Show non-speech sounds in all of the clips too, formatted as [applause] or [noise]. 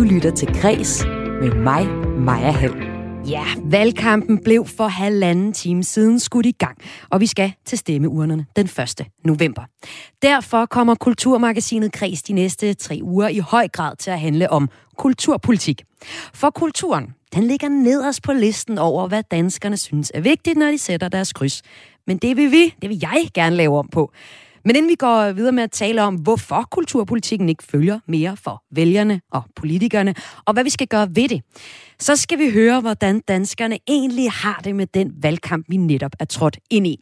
Du lytter til Græs med mig, Maja Hall. Ja, valgkampen blev for halvanden time siden skudt i gang, og vi skal til stemmeurnerne den 1. november. Derfor kommer Kulturmagasinet Kreds de næste tre uger i høj grad til at handle om kulturpolitik. For kulturen, den ligger nederst på listen over, hvad danskerne synes er vigtigt, når de sætter deres kryds. Men det vil vi, det vil jeg gerne lave om på. Men inden vi går videre med at tale om, hvorfor kulturpolitikken ikke følger mere for vælgerne og politikerne, og hvad vi skal gøre ved det, så skal vi høre, hvordan danskerne egentlig har det med den valgkamp, vi netop er trådt ind i.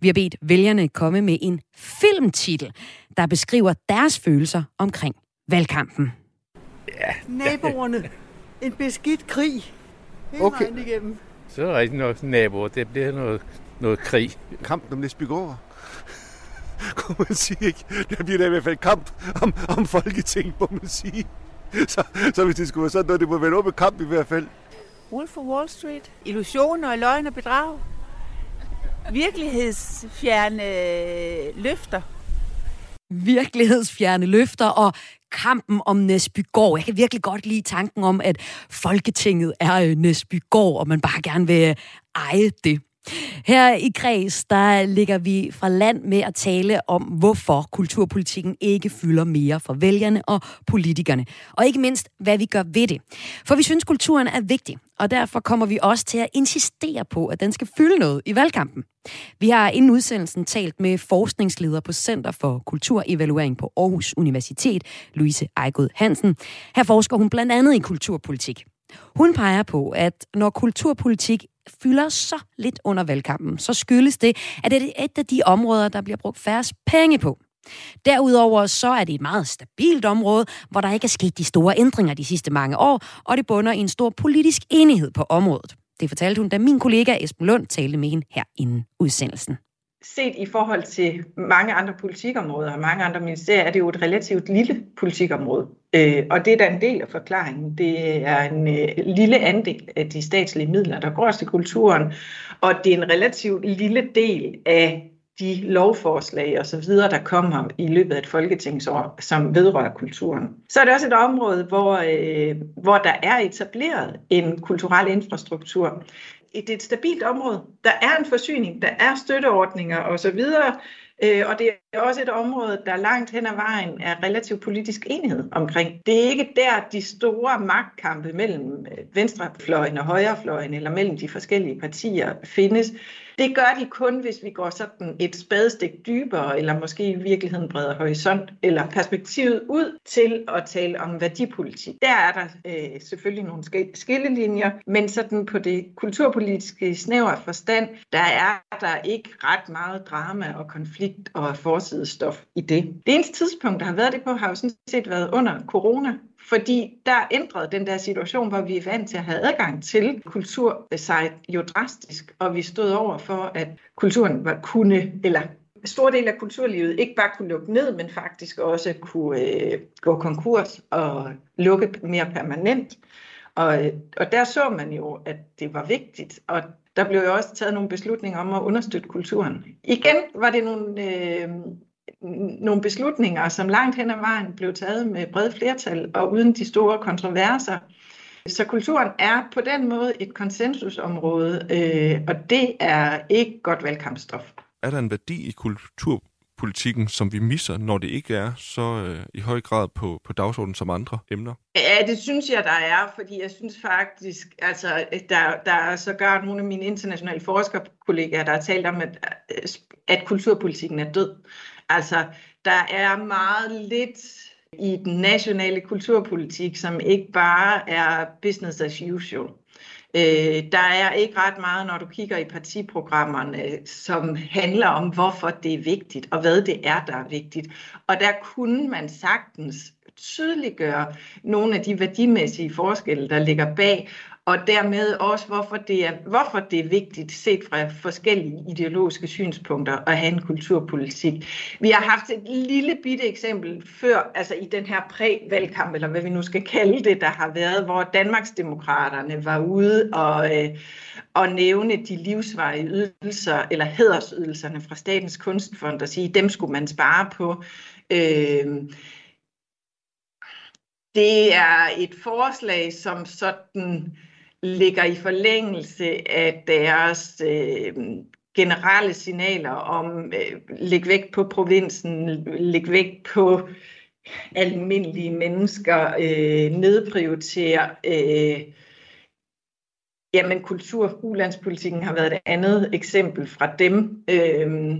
Vi har bedt vælgerne komme med en filmtitel, der beskriver deres følelser omkring valgkampen. Ja. Naboerne. En beskidt krig. Hele Okay. vejen igennem. Så er der rigtig nok naboer. Det bliver noget, noget krig. Kampen om Næsbygård. [laughs] Kunne man sige, ikke? Det bliver da i hvert fald kamp om, om Folketinget, må man sige. Så, så hvis det skulle være sådan noget, det må være en åben kamp i hvert fald. Wolf of Wall Street. Illusioner og løgn og bedrag. Virkelighedsfjerne løfter. virkelighedsfjerne løfter og kampen om Næsbygård. Jeg kan virkelig godt lide tanken om, at Folketinget er øh, Næsbygård, og man bare gerne vil eje det. Her i Græs, der ligger vi fra land med at tale om, hvorfor kulturpolitikken ikke fylder mere for vælgerne og politikerne. Og ikke mindst, hvad vi gør ved det. For vi synes, kulturen er vigtig, og derfor kommer vi også til at insistere på, at den skal fylde noget i valgkampen. Vi har inden udsendelsen talt med forskningsleder på Center for Kulturevaluering på Aarhus Universitet, Louise Ejgod Hansen. Her forsker hun blandt andet i kulturpolitik. Hun peger på, at når kulturpolitik fylder så lidt under valgkampen, så skyldes det, at det er et af de områder, der bliver brugt færrest penge på. Derudover så er det et meget stabilt område, hvor der ikke er sket de store ændringer de sidste mange år, og det bunder i en stor politisk enighed på området. Det fortalte hun, da min kollega Esben Lund talte med hende her inden udsendelsen. set i forhold til mange andre politikområder og mange andre ministerier, er det jo et relativt lille politikområde. Øh, og det er da en del af forklaringen. Det er en øh, lille andel af de statslige midler, der går til kulturen, og det er en relativt lille del af de lovforslag og så videre, der kommer i løbet af et folketingsår, som vedrører kulturen. Så er det også et område, hvor, øh, hvor der er etableret en kulturel infrastruktur. Det er et stabilt område. Der er en forsyning, der er støtteordninger osv., Øh, og det er også et område, der langt hen ad vejen er relativ politisk enighed omkring. Det er ikke der, de store magtkampe mellem øh, venstrefløjen og højrefløjen, eller mellem de forskellige partier findes. Det gør de kun, hvis vi går sådan et spadestik dybere, eller måske i virkeligheden breder horisont, eller perspektivet ud til at tale om værdipolitik. Der er der øh, selvfølgelig nogle skillelinjer, men sådan på det kulturpolitiske snævre forstand, der er der ikke ret meget drama og konflikt og forsidestof i det. Det eneste tidspunkt, der har været det på, har jo sådan set været under corona, fordi der ændrede den der situation, hvor vi er vant til at have adgang til kultur øh, sig jo drastisk, og vi stod over for, at kulturen var kunne, eller stor del af kulturlivet ikke bare kunne lukke ned, men faktisk også kunne øh, gå konkurs og lukke mere permanent. Og, øh, og der så man jo, at det var vigtigt, og der blev jo også taget nogle beslutninger om at understøtte kulturen. Igen var det nogle, øh, nogle beslutninger, som langt hen ad vejen blev taget med bred flertal og uden de store kontroverser. Så kulturen er på den måde et konsensusområde, øh, og det er ikke godt valgkampstof. Er der en værdi i kulturpolitikken, som vi misser, når det ikke er så øh, i høj grad på, på dagsordenen som andre emner? Ja, det synes jeg, der er, fordi jeg synes faktisk, altså, der, der er sågar nogle af mine internationale forskerkollegaer, der har talt om, at, at kulturpolitikken er død. Altså, der er meget lidt i den nationale kulturpolitik, som ikke bare er business as usual. Øh, der er ikke ret meget, når du kigger i partiprogrammerne, som handler om, hvorfor det er vigtigt, og hvad det er, der er vigtigt. Og der kunne man sagtens tydeliggøre nogle af de værdimæssige forskelle, der ligger bag, og dermed også, hvorfor det, er, hvorfor det er vigtigt, set fra forskellige ideologiske synspunkter, at have en kulturpolitik. Vi har haft et lille bitte eksempel før, altså i den her prævalgkamp, eller hvad vi nu skal kalde det, der har været, hvor Danmarksdemokraterne var ude og, øh, og nævne de livsvarige ydelser, eller hædersydelserne fra Statens Kunstfond, og sige, dem skulle man spare på. Øh, det er et forslag, som sådan ligger i forlængelse af deres øh, generelle signaler om øh, læg vægt på provinsen, læg vægt på almindelige mennesker, øh, nedprioritere øh, jamen kultur, ulandspolitikken har været et andet eksempel fra dem. Øh,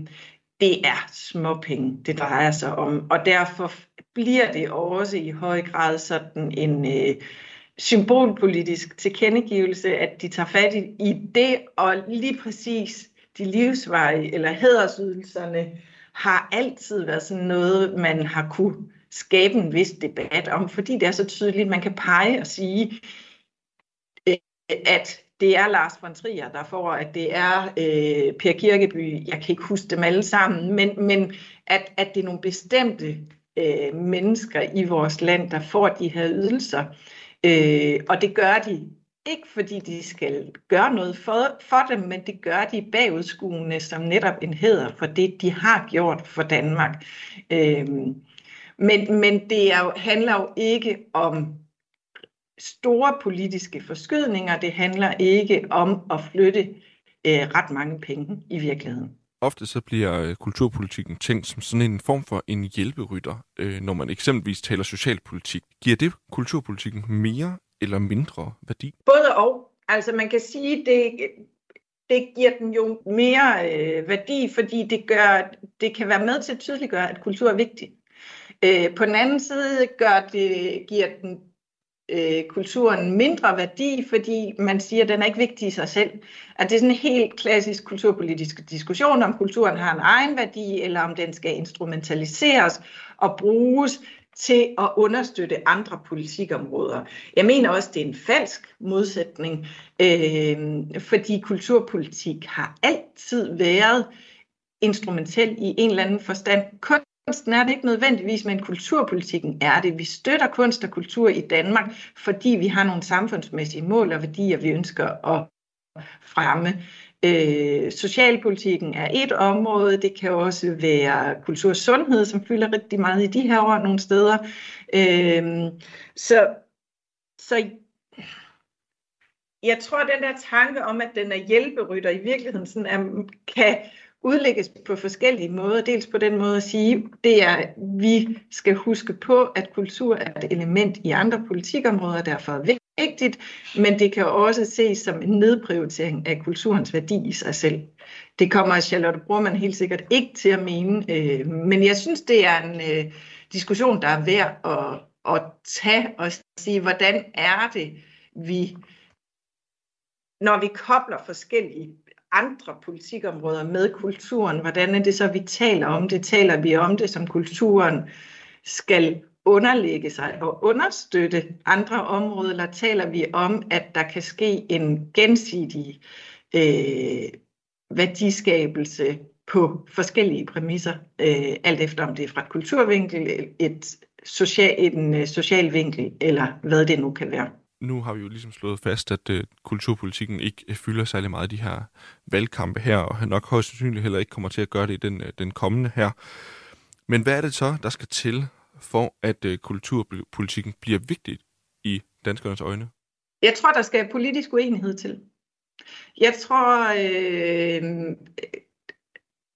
det er småpenge, det drejer sig om, og derfor bliver det også i høj grad sådan en øh, symbolpolitisk tilkendegivelse, at de tager fat i det, og lige præcis de livsveje eller hædersydelserne har altid været sådan noget, man har kunne skabe en vis debat om, fordi det er så tydeligt, man kan pege og sige, øh, at det er Lars von Trier, der får, at det er øh, Per Kirkeby, jeg kan ikke huske dem alle sammen, men, men at, at det er nogle bestemte øh, mennesker i vores land, der får de her ydelser. Øh, og det gør de ikke fordi de skal gøre noget for, for dem, men det gør de bagudskuende som netop en hæder for det, de har gjort for Danmark. Øh, men, men det er jo, handler jo ikke om store politiske forskydninger. Det handler ikke om at flytte øh, ret mange penge i virkeligheden. Ofte så bliver øh, kulturpolitikken tænkt som sådan en form for en hjælperytter, øh, når man eksempelvis taler socialpolitik. Giver det kulturpolitikken mere eller mindre værdi? Både og. Altså man kan sige, det, det giver den jo mere øh, værdi, fordi det, gør, det kan være med til at tydeliggøre, at kultur er vigtig. Øh, på den anden side gør det, giver den øh, kulturen mindre værdi, fordi man siger, at den er ikke vigtig i sig selv. At det er sådan en helt klassisk kulturpolitisk diskussion, om kulturen har en egen værdi, eller om den skal instrumentaliseres og bruges til at understøtte andre politikområder. Jeg mener også, det er en falsk modsætning, øh, fordi kulturpolitik har altid været instrumentel i en eller anden forstand. Kun kunsten er det ikke nødvendigvis, men kulturpolitikken er det. Vi støtter kunst og kultur i Danmark, fordi vi har nogle samfundsmæssige mål og værdier, vi ønsker at fremme. Øh, socialpolitikken er et område, det kan også være kultur og sundhed, som fylder rigtig meget i de her år nogle steder. Øh, så, så jeg tror, at den der tanke om, at den er hjælperytter, i virkeligheden sådan er, kan udlægges på forskellige måder. Dels på den måde at sige, det er, at vi skal huske på, at kultur er et element i andre politikområder, derfor er vigtigt, men det kan også ses som en nedprioritering af kulturens værdi i sig selv. Det kommer Charlotte Brormann helt sikkert ikke til at mene, øh, men jeg synes, det er en øh, diskussion, der er værd at, at tage og sige, hvordan er det, vi, når vi kobler forskellige andre politikområder med kulturen, hvordan er det så, vi taler om det? Taler vi om det, som kulturen skal underlægge sig og understøtte andre områder, eller taler vi om, at der kan ske en gensidig øh, værdiskabelse på forskellige præmisser, øh, alt efter om det er fra et kulturvinkel, et social, en øh, social vinkel, eller hvad det nu kan være nu har vi jo ligesom slået fast, at øh, kulturpolitikken ikke øh, fylder særlig meget de her valgkampe her, og nok højst sandsynligt heller ikke kommer til at gøre det i den, øh, den kommende her. Men hvad er det så, der skal til for, at øh, kulturpolitikken bliver vigtig i danskernes øjne? Jeg tror, der skal politisk uenighed til. Jeg tror, øh,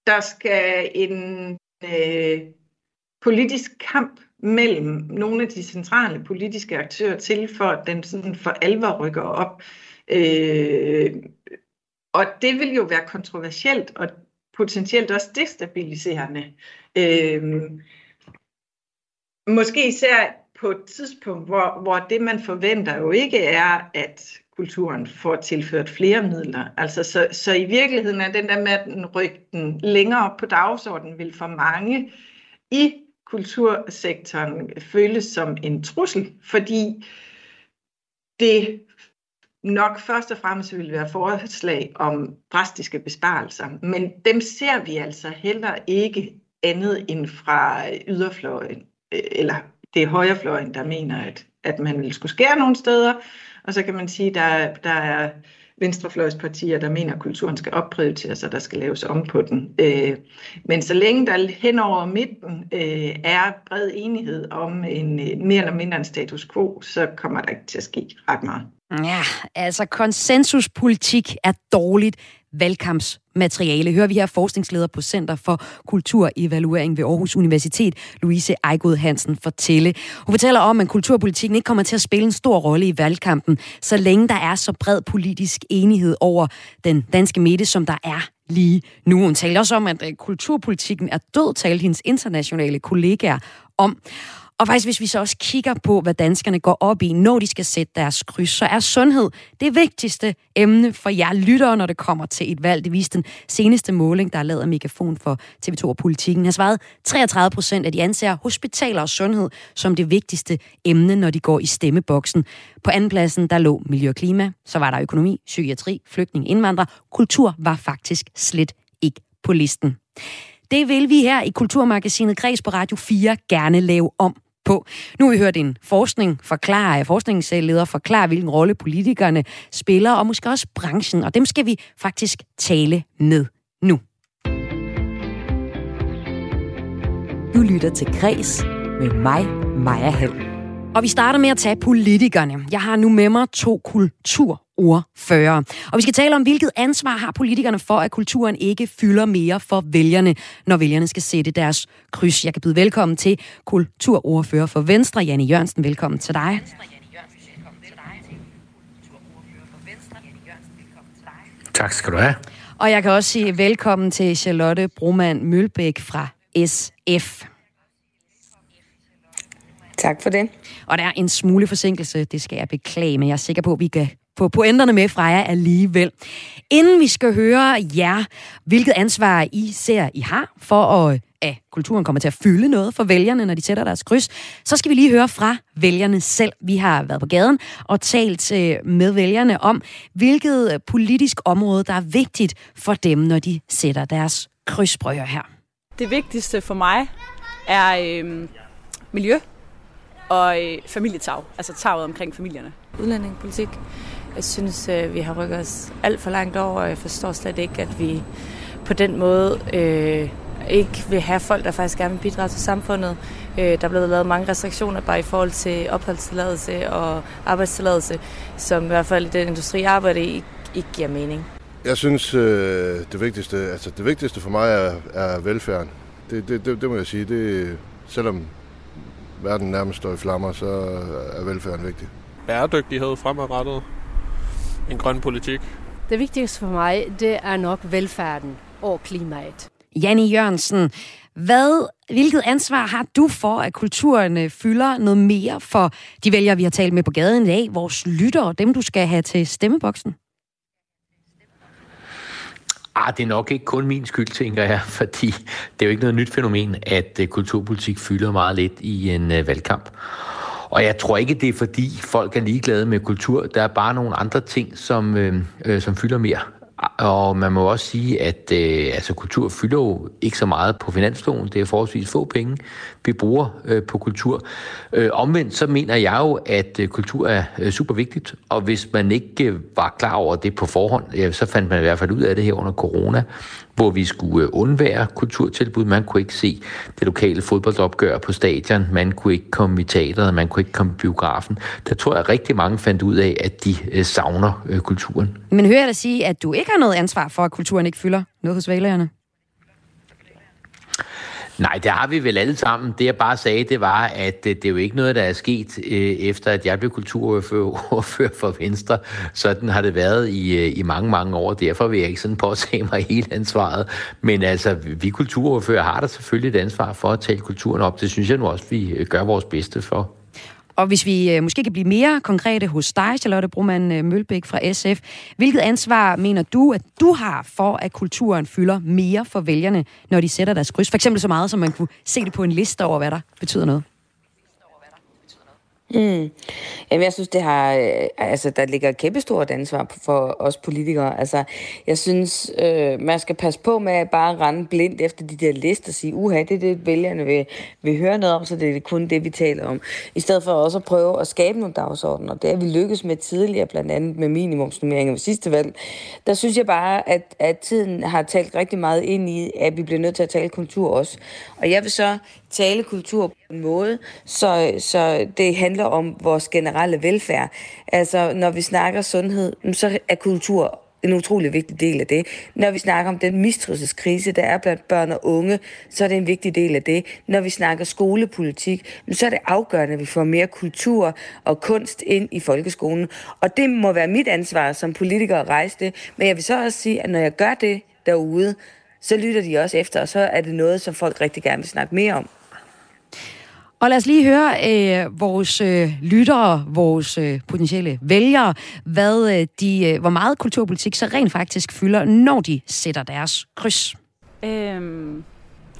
der skal en øh, politisk kamp mellem nogle af de centrale politiske aktører til, for at den sådan for alvor rykker op. Øh, og det vil jo være kontroversielt og potentielt også destabiliserende. Øh, måske især på et tidspunkt, hvor, hvor det man forventer jo ikke er, at kulturen får tilført flere midler. Altså, så, så i virkeligheden er den der med, at den rykker den længere op på dagsordenen, vil for mange i kultursektoren føles som en trussel, fordi det nok først og fremmest vil være forslag om drastiske besparelser, men dem ser vi altså heller ikke andet end fra yderfløjen, eller det er højrefløjen, der mener, at, at man vil skulle skære nogle steder, og så kan man sige, at der, der er venstrefløjspartier, der mener, at kulturen skal opprioriteres, og der skal laves om på den. Øh, men så længe der hen over midten øh, er bred enighed om en øh, mere eller mindre en status quo, så kommer der ikke til at ske ret meget. Ja, altså konsensuspolitik er dårligt valgkampsmateriale. Hører vi her forskningsleder på Center for Kulturevaluering ved Aarhus Universitet, Louise Ejgod Hansen, fortælle. Hun fortæller om, at kulturpolitikken ikke kommer til at spille en stor rolle i valgkampen, så længe der er så bred politisk enighed over den danske midte, som der er lige nu. Hun taler også om, at øh, kulturpolitikken er død, talte hendes internationale kollegaer om. Og faktisk, hvis vi så også kigger på, hvad danskerne går op i, når de skal sætte deres kryds, så er sundhed det vigtigste emne for jer lyttere, når det kommer til et valg. Det viste den seneste måling, der er lavet af Megafon for TV2 og Politikken. Har svaret 33 procent af de anser hospitaler og sundhed som det vigtigste emne, når de går i stemmeboksen. På andenpladsen, der lå miljø og klima, så var der økonomi, psykiatri, flygtning, indvandrer. Kultur var faktisk slet ikke på listen. Det vil vi her i Kulturmagasinet Græs på Radio 4 gerne lave om på. Nu har vi hørt en forskning forklare, forskningsleder forklare, hvilken rolle politikerne spiller, og måske også branchen, og dem skal vi faktisk tale med nu. Du lytter til Græs med mig, Maja Hall. Og vi starter med at tage politikerne. Jeg har nu med mig to kultur ordfører. Og vi skal tale om, hvilket ansvar har politikerne for, at kulturen ikke fylder mere for vælgerne, når vælgerne skal sætte deres kryds. Jeg kan byde velkommen til kulturordfører for Venstre, Janne Jørgensen. Velkommen til dig. Tak skal du have. Og jeg kan også sige velkommen til Charlotte Broman Mølbæk fra SF. Tak for det. Og der er en smule forsinkelse, det skal jeg beklage, men jeg er sikker på, at vi kan få pointerne med fra jer alligevel. Inden vi skal høre jer, hvilket ansvar I ser, I har for at at kulturen kommer til at fylde noget for vælgerne, når de sætter deres kryds, så skal vi lige høre fra vælgerne selv. Vi har været på gaden og talt øh, med vælgerne om, hvilket politisk område, der er vigtigt for dem, når de sætter deres krydsbrøger her. Det vigtigste for mig er øh, miljø og øh, familietag, altså taget omkring familierne. Udlændingepolitik. Jeg synes, øh, vi har rykket os alt for langt over, og jeg forstår slet ikke, at vi på den måde øh, ikke vil have folk, der faktisk gerne vil bidrage til samfundet. Øh, der er blevet lavet mange restriktioner bare i forhold til opholdstilladelse og arbejdstilladelse, som i hvert fald i den industri, jeg arbejder i, ikke giver mening. Jeg synes, øh, det vigtigste, altså det vigtigste for mig er, er velfærden. Det, det, det, det må jeg sige. Det, selvom verden nærmest står i flammer, så er velfærden vigtig. Bæredygtighed fremadrettet. En grøn politik. Det vigtigste for mig, det er nok velfærden og klimaet. Janne Jørgensen, hvad, hvilket ansvar har du for, at kulturen øh, fylder noget mere for de vælgere, vi har talt med på gaden i dag, vores lyttere, dem du skal have til stemmeboksen? Ah, det er nok ikke kun min skyld, tænker jeg, [laughs] fordi det er jo ikke noget nyt fænomen, at øh, kulturpolitik fylder meget lidt i en uh, valgkamp. Og jeg tror ikke, det er fordi folk er ligeglade med kultur. Der er bare nogle andre ting, som, øh, øh, som fylder mere. Og man må også sige, at øh, altså, kultur fylder jo ikke så meget på finansloven. Det er forholdsvis få penge, vi bruger øh, på kultur. Øh, omvendt så mener jeg jo, at øh, kultur er øh, super vigtigt, og hvis man ikke øh, var klar over det på forhånd, øh, så fandt man i hvert fald ud af det her under corona, hvor vi skulle øh, undvære kulturtilbud. Man kunne ikke se det lokale fodboldopgør på stadion, man kunne ikke komme i teateret, man kunne ikke komme i biografen. Der tror jeg, at rigtig mange fandt ud af, at de øh, savner øh, kulturen. Men hører jeg dig sige, at du ikke har noget ansvar for, at kulturen ikke fylder noget hos vælgerne? Nej, det har vi vel alle sammen. Det jeg bare sagde, det var, at øh, det er jo ikke noget, der er sket øh, efter, at jeg blev kulturordfører for Venstre. Sådan har det været i, øh, i mange, mange år. Derfor vil jeg ikke sådan påtage mig hele ansvaret. Men altså, vi kulturordfører har der selvfølgelig et ansvar for at tale kulturen op. Det synes jeg nu også, vi øh, gør vores bedste for. Og hvis vi øh, måske kan blive mere konkrete hos dig, Charlotte Brumann øh, Mølbæk fra SF, hvilket ansvar mener du, at du har for, at kulturen fylder mere for vælgerne, når de sætter deres kryds? For eksempel så meget, som man kunne se det på en liste over, hvad der betyder noget. Mm. Jamen, jeg synes, det har, øh, altså, der ligger et kæmpestort ansvar for os politikere. Altså, jeg synes, øh, man skal passe på med at bare rende blindt efter de der lister og sige, uha, det er det, vælgerne vil, vil høre noget om, så det er kun det, vi taler om. I stedet for også at prøve at skabe nogle dagsordner. Det er vi lykkes med tidligere, blandt andet med minimumsnummeringer ved sidste valg. Der synes jeg bare, at, at tiden har talt rigtig meget ind i, at vi bliver nødt til at tale kultur også. Og jeg vil så tale kultur på en måde, så, så det handler om vores generelle velfærd. Altså, når vi snakker sundhed, så er kultur en utrolig vigtig del af det. Når vi snakker om den mistrivselskrise, der er blandt børn og unge, så er det en vigtig del af det. Når vi snakker skolepolitik, så er det afgørende, at vi får mere kultur og kunst ind i folkeskolen. Og det må være mit ansvar som politiker at rejse det. Men jeg vil så også sige, at når jeg gør det derude, så lytter de også efter, og så er det noget, som folk rigtig gerne vil snakke mere om. Og lad os lige høre øh, vores øh, lyttere, vores øh, potentielle vælgere, hvad øh, de, øh, hvor meget kulturpolitik så rent faktisk fylder, når de sætter deres kryds. Øhm,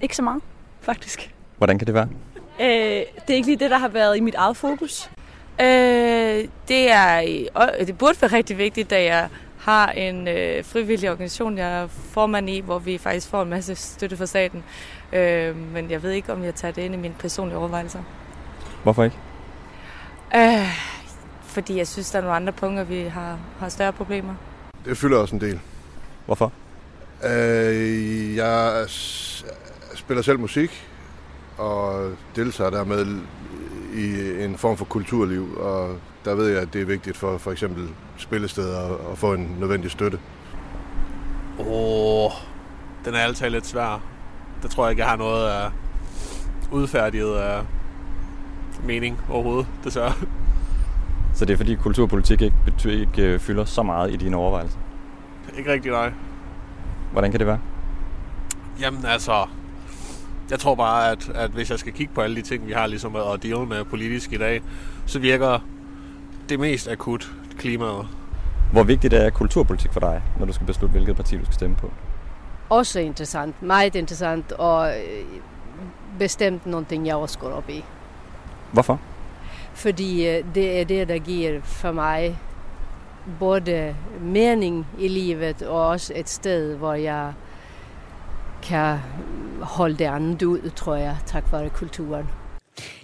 ikke så meget, faktisk. Hvordan kan det være? Øh, det er ikke lige det, der har været i mit eget fokus. Øh, det, er, øh, det burde være rigtig vigtigt, da jeg har en øh, frivillig organisation, jeg er formand i, hvor vi faktisk får en masse støtte fra staten. Øh, men jeg ved ikke, om jeg tager det ind i mine personlige overvejelser. Hvorfor ikke? Øh, fordi jeg synes, der er nogle andre punkter, vi har, har større problemer. Det fylder også en del. Hvorfor? Øh, jeg spiller selv musik, og deltager dermed i en form for kulturliv, og der ved jeg, at det er vigtigt for for eksempel spillesteder at få en nødvendig støtte. Åh, oh, den er altid lidt svær. Der tror jeg ikke, jeg har noget af udfærdiget af mening overhovedet, desværre. Så det er fordi kulturpolitik ikke, betyder, ikke øh, fylder så meget i dine overvejelser? Ikke rigtig nej. Hvordan kan det være? Jamen altså, jeg tror bare, at, at hvis jeg skal kigge på alle de ting, vi har ligesom at deal med politisk i dag, så virker det mest akut klimaet. Hvor vigtigt er kulturpolitik for dig, når du skal beslutte, hvilket parti du skal stemme på? Også interessant, meget interessant og øh, bestemt någonting jeg også går op i. Hvorfor? Fordi øh, det er det, der giver for mig både mening i livet og også et sted, hvor jeg kan holde det andet ud, tror jeg, tak være kulturen.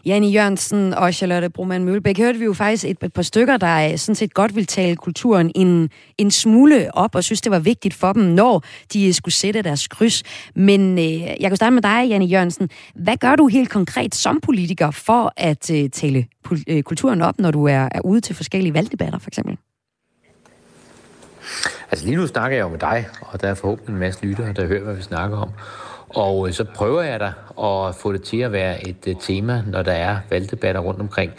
Janne Jørgensen og Charlotte Broman Mølbæk hørte vi jo faktisk et, et par stykker, der øh, sådan set godt vil tale kulturen en, en smule op, og synes, det var vigtigt for dem, når de øh, skulle sætte deres kryds. Men øh, jeg kan starte med dig, Janne Jørgensen. Hvad gør du helt konkret som politiker for at øh, tale øh, kulturen op, når du er, er ude til forskellige valgdebatter, for eksempel? Altså lige nu snakker jeg jo med dig, og der er forhåbentlig en masse lyttere, der hører, hvad vi snakker om. Og øh, så prøver jeg da at få det til at være et øh, tema, når der er valgdebatter rundt omkring.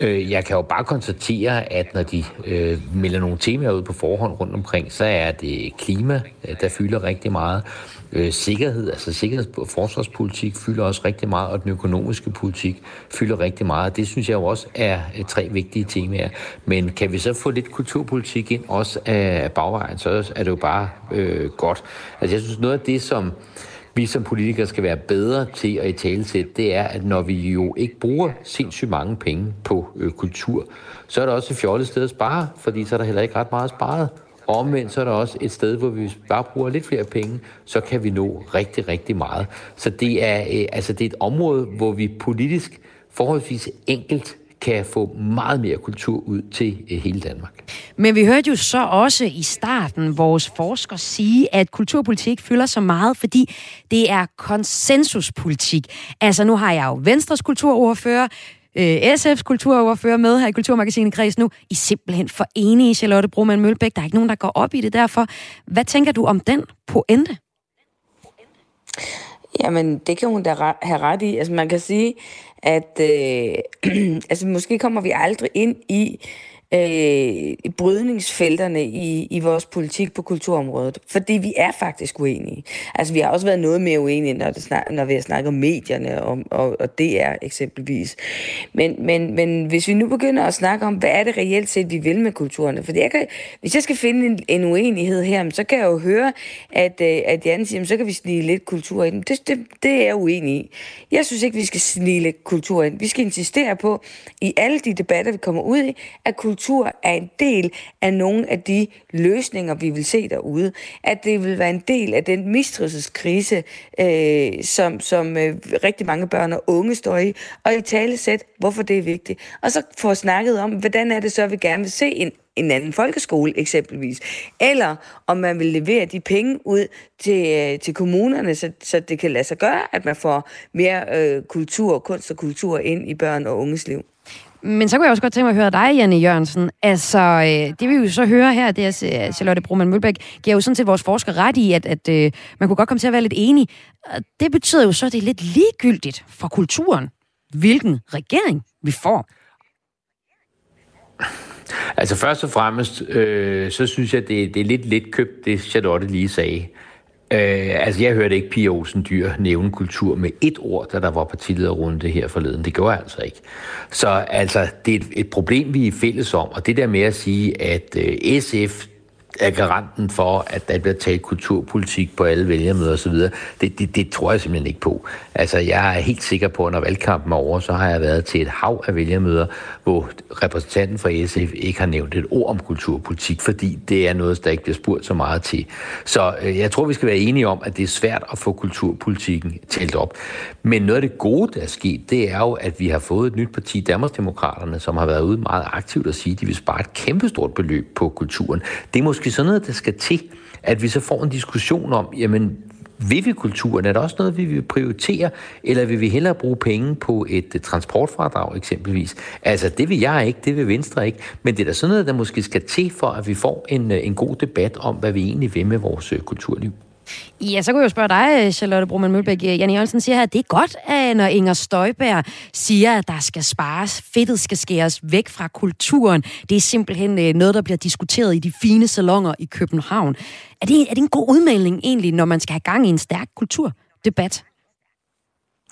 Øh, jeg kan jo bare konstatere, at når de øh, melder nogle temaer ud på forhånd rundt omkring, så er det klima, der fylder rigtig meget. Øh, sikkerhed, altså sikkerheds- og forsvarspolitik fylder også rigtig meget, og den økonomiske politik fylder rigtig meget. Det synes jeg jo også er tre vigtige temaer. Men kan vi så få lidt kulturpolitik ind også af bagvejen, så er det jo bare øh, godt. Altså jeg synes noget af det, som vi som politikere skal være bedre til at i talesætte, det er, at når vi jo ikke bruger sindssygt mange penge på øh, kultur, så er der også et fjollet sted at spare, fordi så er der heller ikke ret meget sparet. Og omvendt så er der også et sted, hvor vi bare bruger lidt flere penge, så kan vi nå rigtig, rigtig meget. Så det er, øh, altså det er et område, hvor vi politisk forholdsvis enkelt kan få meget mere kultur ud til øh, hele Danmark. Men vi hørte jo så også i starten vores forskere sige, at kulturpolitik fylder så meget, fordi det er konsensuspolitik. Altså nu har jeg jo Venstres kulturordfører, øh, SF's kulturordfører med her i Kulturmagasinet Kreds nu. I simpelthen for enige, Charlotte Broman Mølbæk. Der er ikke nogen, der går op i det derfor. Hvad tænker du om den pointe? Jamen, det kan hun da have ret i. Altså, man kan sige, at øh, [clears throat] altså, måske kommer vi aldrig ind i øh, brydningsfelterne i, i vores politik på kulturområdet. Fordi vi er faktisk uenige. Altså, vi har også været noget mere uenige, når, det snak, når vi har snakket om medierne og, og, og DR eksempelvis. Men, men, men hvis vi nu begynder at snakke om, hvad er det reelt set, vi vil med kulturerne? For jeg kan, hvis jeg skal finde en, en uenighed her, så kan jeg jo høre, at, øh, at Jan siger, så kan vi snige lidt kultur ind. Det, det, det er jeg uenig i. Jeg synes ikke, vi skal snige lidt kultur ind. Vi skal insistere på, i alle de debatter, vi kommer ud i, at kultur er en del af nogle af de løsninger, vi vil se derude. At det vil være en del af den mistrivselskrise, øh, som, som øh, rigtig mange børn og unge står i, og i tale sæt, hvorfor det er vigtigt. Og så få snakket om, hvordan er det så, vi gerne vil se en en anden folkeskole eksempelvis. Eller om man vil levere de penge ud til, øh, til kommunerne, så, så det kan lade sig gøre, at man får mere øh, kultur, kunst og kultur ind i børn og unges liv. Men så kunne jeg også godt tænke mig at høre dig, Janne Jørgensen. Altså, øh, det vi jo så hører her, det er, øh, Charlotte Broman Mølbæk giver jo sådan set vores forsker ret i, at, at øh, man kunne godt komme til at være lidt enig. Det betyder jo så, at det er lidt ligegyldigt for kulturen, hvilken regering vi får. Altså først og fremmest, øh, så synes jeg, det, det er lidt lidt købt, det Charlotte lige sagde. Øh, altså jeg hørte ikke Pia Olsen Dyr nævne kultur med et ord, da der var partilederrunde her forleden. Det gjorde jeg altså ikke. Så altså, det er et, et problem, vi er fælles om, og det der med at sige, at øh, SF er garanten for, at der bliver talt kulturpolitik på alle vælgermøder osv., det, det, det tror jeg simpelthen ikke på. Altså, jeg er helt sikker på, at når valgkampen er over, så har jeg været til et hav af vælgermøder, hvor repræsentanten fra SF ikke har nævnt et ord om kulturpolitik, fordi det er noget, der ikke bliver spurgt så meget til. Så øh, jeg tror, vi skal være enige om, at det er svært at få kulturpolitikken talt op. Men noget af det gode, der er sket, det er jo, at vi har fået et nyt parti, Danmarksdemokraterne, som har været ude meget aktivt og sige, at de vil spare et kæmpestort beløb på kulturen. Det er måske sådan noget, der skal til, at vi så får en diskussion om, jamen, vil vi kulturen? Er det også noget, vi vil prioritere? Eller vil vi hellere bruge penge på et øh, transportfradrag eksempelvis? Altså, det vil jeg ikke, det vil Venstre ikke. Men det er da sådan noget, der måske skal til for, at vi får en, øh, en god debat om, hvad vi egentlig vil med vores øh, kulturliv. Ja, så kunne jeg jo spørge dig, øh, Charlotte Broman Mølbæk. Øh, Janne Jørgensen siger her, at det er godt, at når Inger Støjberg siger, at der skal spares, fedtet skal skæres væk fra kulturen. Det er simpelthen øh, noget, der bliver diskuteret i de fine salonger i København. Er det, er det en god udmelding egentlig, når man skal have gang i en stærk kulturdebat?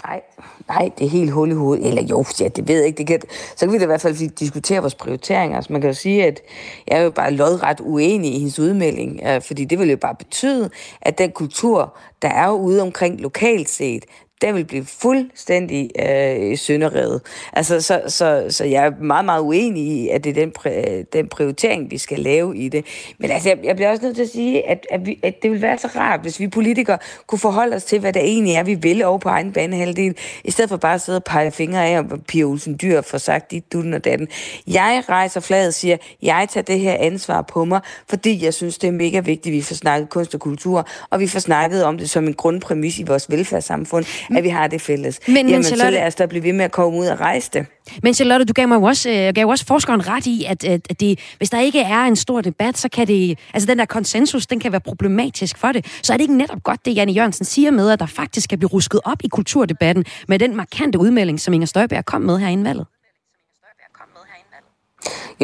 Nej, nej, det er helt hul i hovedet. Eller jo, ja, det ved jeg ikke. Det kan, så kan vi da i hvert fald diskutere vores prioriteringer. Altså, man kan jo sige, at jeg er jo bare lodret uenig i hendes udmelding, øh, fordi det vil jo bare betyde, at den kultur, der er ude omkring lokalt set, den vil blive fuldstændig øh, sønderrevet. Altså, så, så, så jeg er meget, meget uenig i, at det er den, præ, øh, den prioritering, vi skal lave i det. Men altså, jeg, jeg bliver også nødt til at sige, at, at, vi, at det vil være så rart, hvis vi politikere kunne forholde os til, hvad det egentlig er, vi vil over på egen banehalvdel, i stedet for bare at sidde og pege fingre af, og Pia Olsen Dyr får sagt dit, dutten og datten. Jeg rejser flaget og siger, jeg tager det her ansvar på mig, fordi jeg synes, det er mega vigtigt, at vi får snakket kunst og kultur, og vi får snakket om det som en grundpræmis i vores velfærdssamfund, at vi har det fælles. Men, Jamen, men Charlotte... så lad os da blive ved med at komme ud og rejse det. Men Charlotte, du gav mig også, øh, gav også forskeren ret i, at, at det, hvis der ikke er en stor debat, så kan det, altså den der konsensus, den kan være problematisk for det. Så er det ikke netop godt, det Janne Jørgensen siger med, at der faktisk kan blive rusket op i kulturdebatten med den markante udmelding, som Inger Støjberg kom med her inden valget?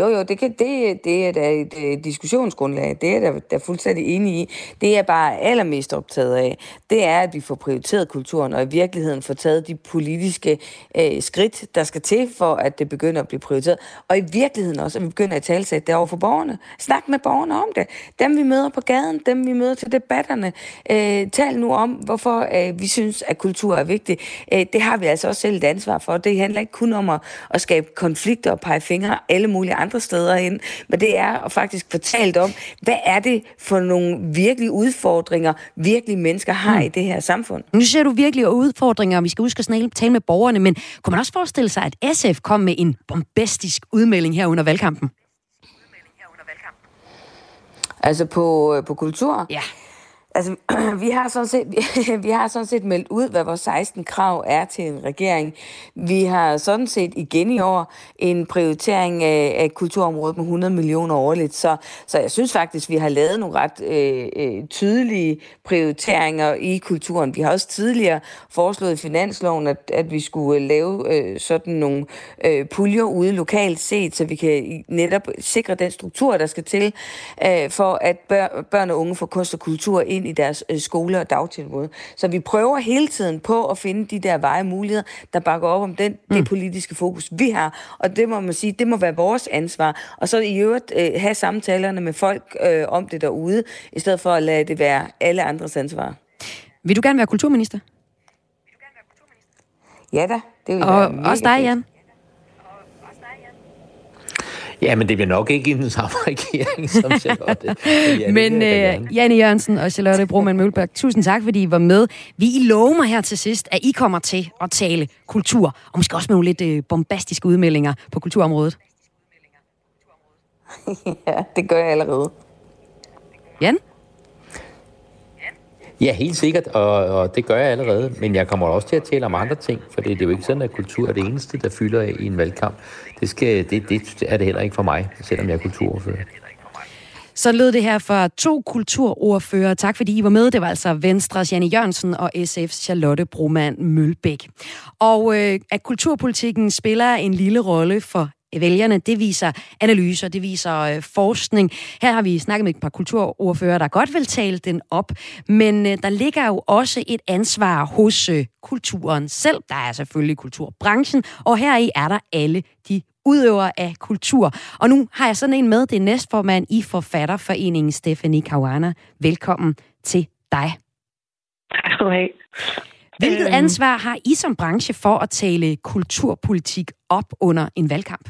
Jo, jo, det, kan, det, det er da et, et diskussionsgrundlag. Det er jeg da, fuldstændig enig i. Det jeg bare er allermest optaget af, det er, at vi får prioriteret kulturen, og i virkeligheden får taget de politiske øh, skridt, der skal til, for at det begynder at blive prioriteret. Og i virkeligheden også, at vi begynder at tale sig det over for borgerne. Snak med borgerne om det. Dem, vi møder på gaden, dem, vi møder til debatterne. Øh, tal nu om, hvorfor øh, vi synes, at kultur er vigtig. Øh, det har vi altså også selv et ansvar for. Det handler ikke kun om at, at skabe konflikter og pege fingre alle mulige andre andre steder hen, men det er at faktisk fortalt om, hvad er det for nogle virkelige udfordringer, virkelige mennesker har mm. i det her samfund. Nu ser du virkelig udfordringer, og vi skal huske at tale med borgerne, men kunne man også forestille sig, at SF kom med en bombastisk udmelding her under valgkampen? Altså på, øh, på kultur? Ja. Altså, [clears throat] vi har, sådan set, [laughs] vi har sådan set meldt ud, hvad vores 16 krav er til en regering. Vi har sådan set igen i år en prioritering af, af kulturområdet med 100 millioner årligt. Så, så jeg synes faktisk, vi har lavet nogle ret øh, øh, tydelige prioriteringer i kulturen. Vi har også tidligere foreslået i finansloven, at, at vi skulle lave øh, sådan nogle øh, puljer ude lokalt set, så vi kan netop sikre den struktur, der skal til, øh, for at børn og unge får kunst og kultur ind i deres øh, skole og dagtilbud. Så vi prøver hele tiden på at finde de der veje muligheder, der bakker op om den, mm. det politiske fokus, vi har. Og det må man sige, det må være vores ansvar. Og så i øvrigt øh, have samtalerne med folk øh, om det derude, i stedet for at lade det være alle andres ansvar. Vil du gerne være kulturminister? Ja da, det vil og være også dig, Jan. Ja, men det bliver nok ikke i den samme regering som [laughs] Charlotte. Ja, men uh, Janne Jørgensen og Charlotte Broman Mølberg, tusind tak, fordi I var med. Vi lover mig her til sidst, at I kommer til at tale kultur, og måske også med nogle lidt uh, bombastiske udmeldinger på kulturområdet. [laughs] ja, det gør jeg allerede. Jan? Ja, helt sikkert, og, og det gør jeg allerede. Men jeg kommer også til at tale om andre ting, for det er jo ikke sådan, at kultur er det eneste, der fylder i en valgkamp. Det, skal, det, det er det heller ikke for mig, selvom jeg er kulturordfører. Så lød det her fra to kulturordfører. Tak fordi I var med. Det var altså Venstres Janne Jørgensen og SF's Charlotte Broman Mølbæk. Og øh, at kulturpolitikken spiller en lille rolle for vælgerne. Det viser analyser, det viser øh, forskning. Her har vi snakket med et par kulturordfører, der godt vil tale den op, men øh, der ligger jo også et ansvar hos øh, kulturen selv. Der er selvfølgelig kulturbranchen, og her i er der alle de udøvere af kultur. Og nu har jeg sådan en med, det er næstformand i Forfatterforeningen, Stephanie Kawana. Velkommen til dig. Tak skal du have. Hvilket øhm. ansvar har I som branche for at tale kulturpolitik op under en valgkamp?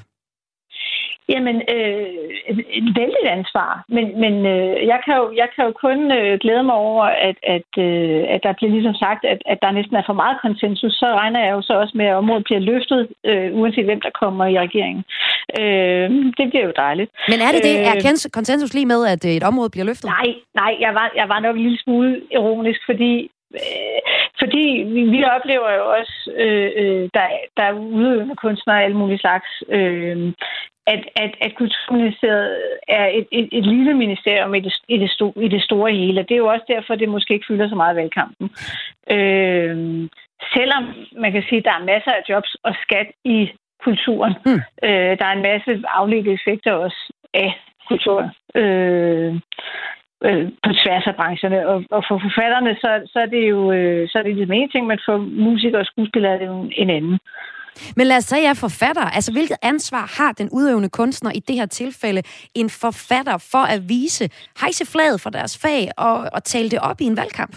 Jamen, øh, et vældigt ansvar. Men, men øh, jeg, kan jo, jeg kan jo kun øh, glæde mig over, at, at, øh, at der bliver ligesom sagt, at, at der næsten er for meget konsensus. Så regner jeg jo så også med, at området bliver løftet, øh, uanset hvem der kommer i regeringen. Øh, det bliver jo dejligt. Men er det det? Er øh, konsensus lige med, at et område bliver løftet? Nej, nej jeg, var, jeg var nok en lille smule ironisk, fordi Øh, fordi vi oplever jo også, øh, øh, der, der er udøvende kunstnere og alle mulige slags, øh, at, at, at Kulturministeriet er et, et, et lille ministerium i det, i, det sto, i det store hele. Det er jo også derfor, det måske ikke fylder så meget i valgkampen. Øh, selvom man kan sige, at der er masser af jobs og skat i kulturen. Mm. Øh, der er en masse afledte effekter også af kultur. Øh, øh, på tværs af brancherne. Og, og for forfatterne, så, så er det jo øh, så er det den ene ting, men for musikere og skuespillere er det jo en anden. Men lad os sige, at jeg er forfatter. Altså, hvilket ansvar har den udøvende kunstner i det her tilfælde en forfatter for at vise hejse flaget for deres fag og, og tale det op i en valgkamp?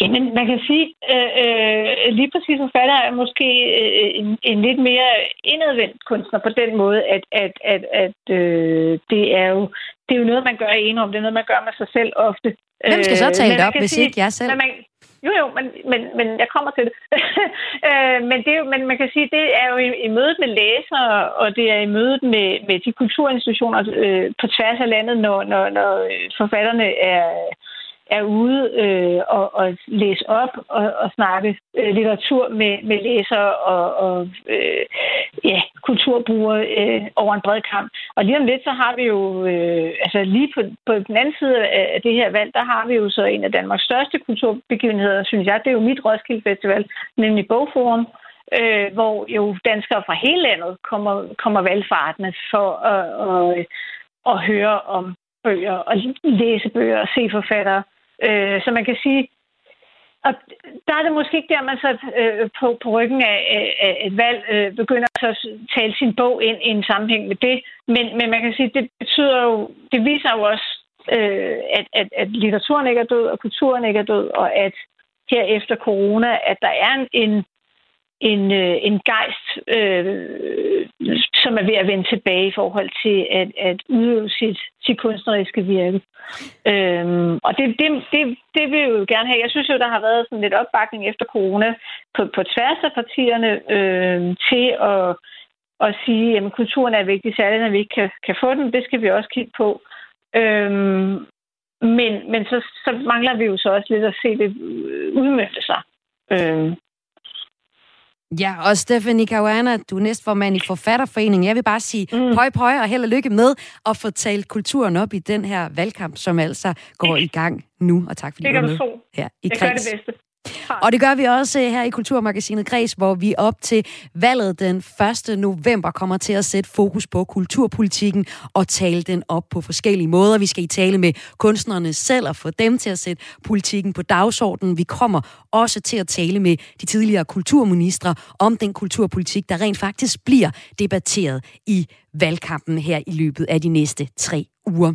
Jamen, man kan sige, øh, øh, lige præcis forfatter er måske øh, en, en lidt mere indadvendt kunstner på den måde, at, at, at, at øh, det er jo det er jo noget, man gør ene om. Det er noget, man gør med sig selv ofte. Hvem skal så øh, tale det op, hvis sige, ikke jeg selv? Man, jo, jo, men, men, men jeg kommer til det. [laughs] øh, men, det er jo, men man kan sige, det er jo i, i mødet med læsere, og det er i mødet med, med de kulturinstitutioner øh, på tværs af landet, når, når, når forfatterne er er ude øh, og, og læse op og, og snakke øh, litteratur med, med læsere og, og øh, ja, kulturbrugere øh, over en bred kamp. Og lige om lidt, så har vi jo, øh, altså lige på, på den anden side af det her valg, der har vi jo så en af Danmarks største kulturbegivenheder, synes jeg. Det er jo mit Roskilde Festival, nemlig Bogforum, øh, hvor jo danskere fra hele landet kommer, kommer valgfartende for at, at, at høre om bøger og læse bøger og se forfattere. Øh, så man kan sige, og der er det måske ikke der, man så øh, på, på ryggen af, af et valg øh, begynder at tale sin bog ind i en sammenhæng med det. Men, men man kan sige, det betyder jo, det viser jo også, øh, at, at, at litteraturen ikke er død, og kulturen ikke er død, og at her efter corona, at der er en, en en, øh, en gejst, øh, som er ved at vende tilbage i forhold til at, at udøve sit, sit kunstneriske virke. Øhm, og det, det, det, det vil jeg jo gerne have. Jeg synes jo, der har været sådan lidt opbakning efter corona på, på tværs af partierne øh, til at, at sige, at kulturen er vigtig, særligt når vi ikke kan, kan få den. Det skal vi også kigge på. Øhm, men, men så, så mangler vi jo så også lidt at se det udmønte sig. Øhm, Ja, og Stephanie Caruana, du er næstformand i Forfatterforeningen. Jeg vil bare sige mm. pøj, pøj og held og lykke med at få talt kulturen op i den her valgkamp, som altså går i gang nu. Og tak fordi det du var med. Det Ja, i Jeg gør det bedste. Og det gør vi også øh, her i Kulturmagasinet Græs, hvor vi op til valget den 1. november kommer til at sætte fokus på kulturpolitikken og tale den op på forskellige måder. Vi skal i tale med kunstnerne selv og få dem til at sætte politikken på dagsordenen. Vi kommer også til at tale med de tidligere kulturministre om den kulturpolitik, der rent faktisk bliver debatteret i valgkampen her i løbet af de næste tre uger.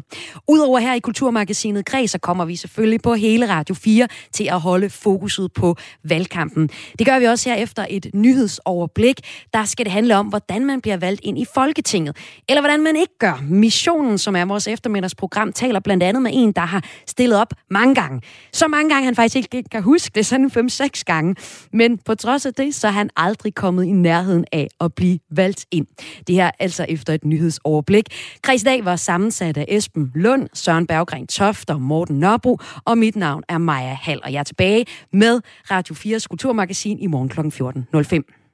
Udover her i Kulturmagasinet Græs, så kommer vi selvfølgelig på hele Radio 4 til at holde fokuset på valgkampen. Det gør vi også her efter et nyhedsoverblik. Der skal det handle om, hvordan man bliver valgt ind i Folketinget, eller hvordan man ikke gør. Missionen, som er vores eftermiddagsprogram, taler blandt andet med en, der har stillet op mange gange. Så mange gange, han faktisk ikke kan huske det, sådan 5-6 gange. Men på trods af det, så er han aldrig kommet i nærheden af at blive valgt ind. Det her altså efter et nyhedsoverblik. Kreds dag var sammensat af Esben Lund, Søren Berggren Toft og Morten Nørbro, og mit navn er Maja Hall, og jeg er tilbage med Radio 4's Kulturmagasin i morgen kl. 14.05.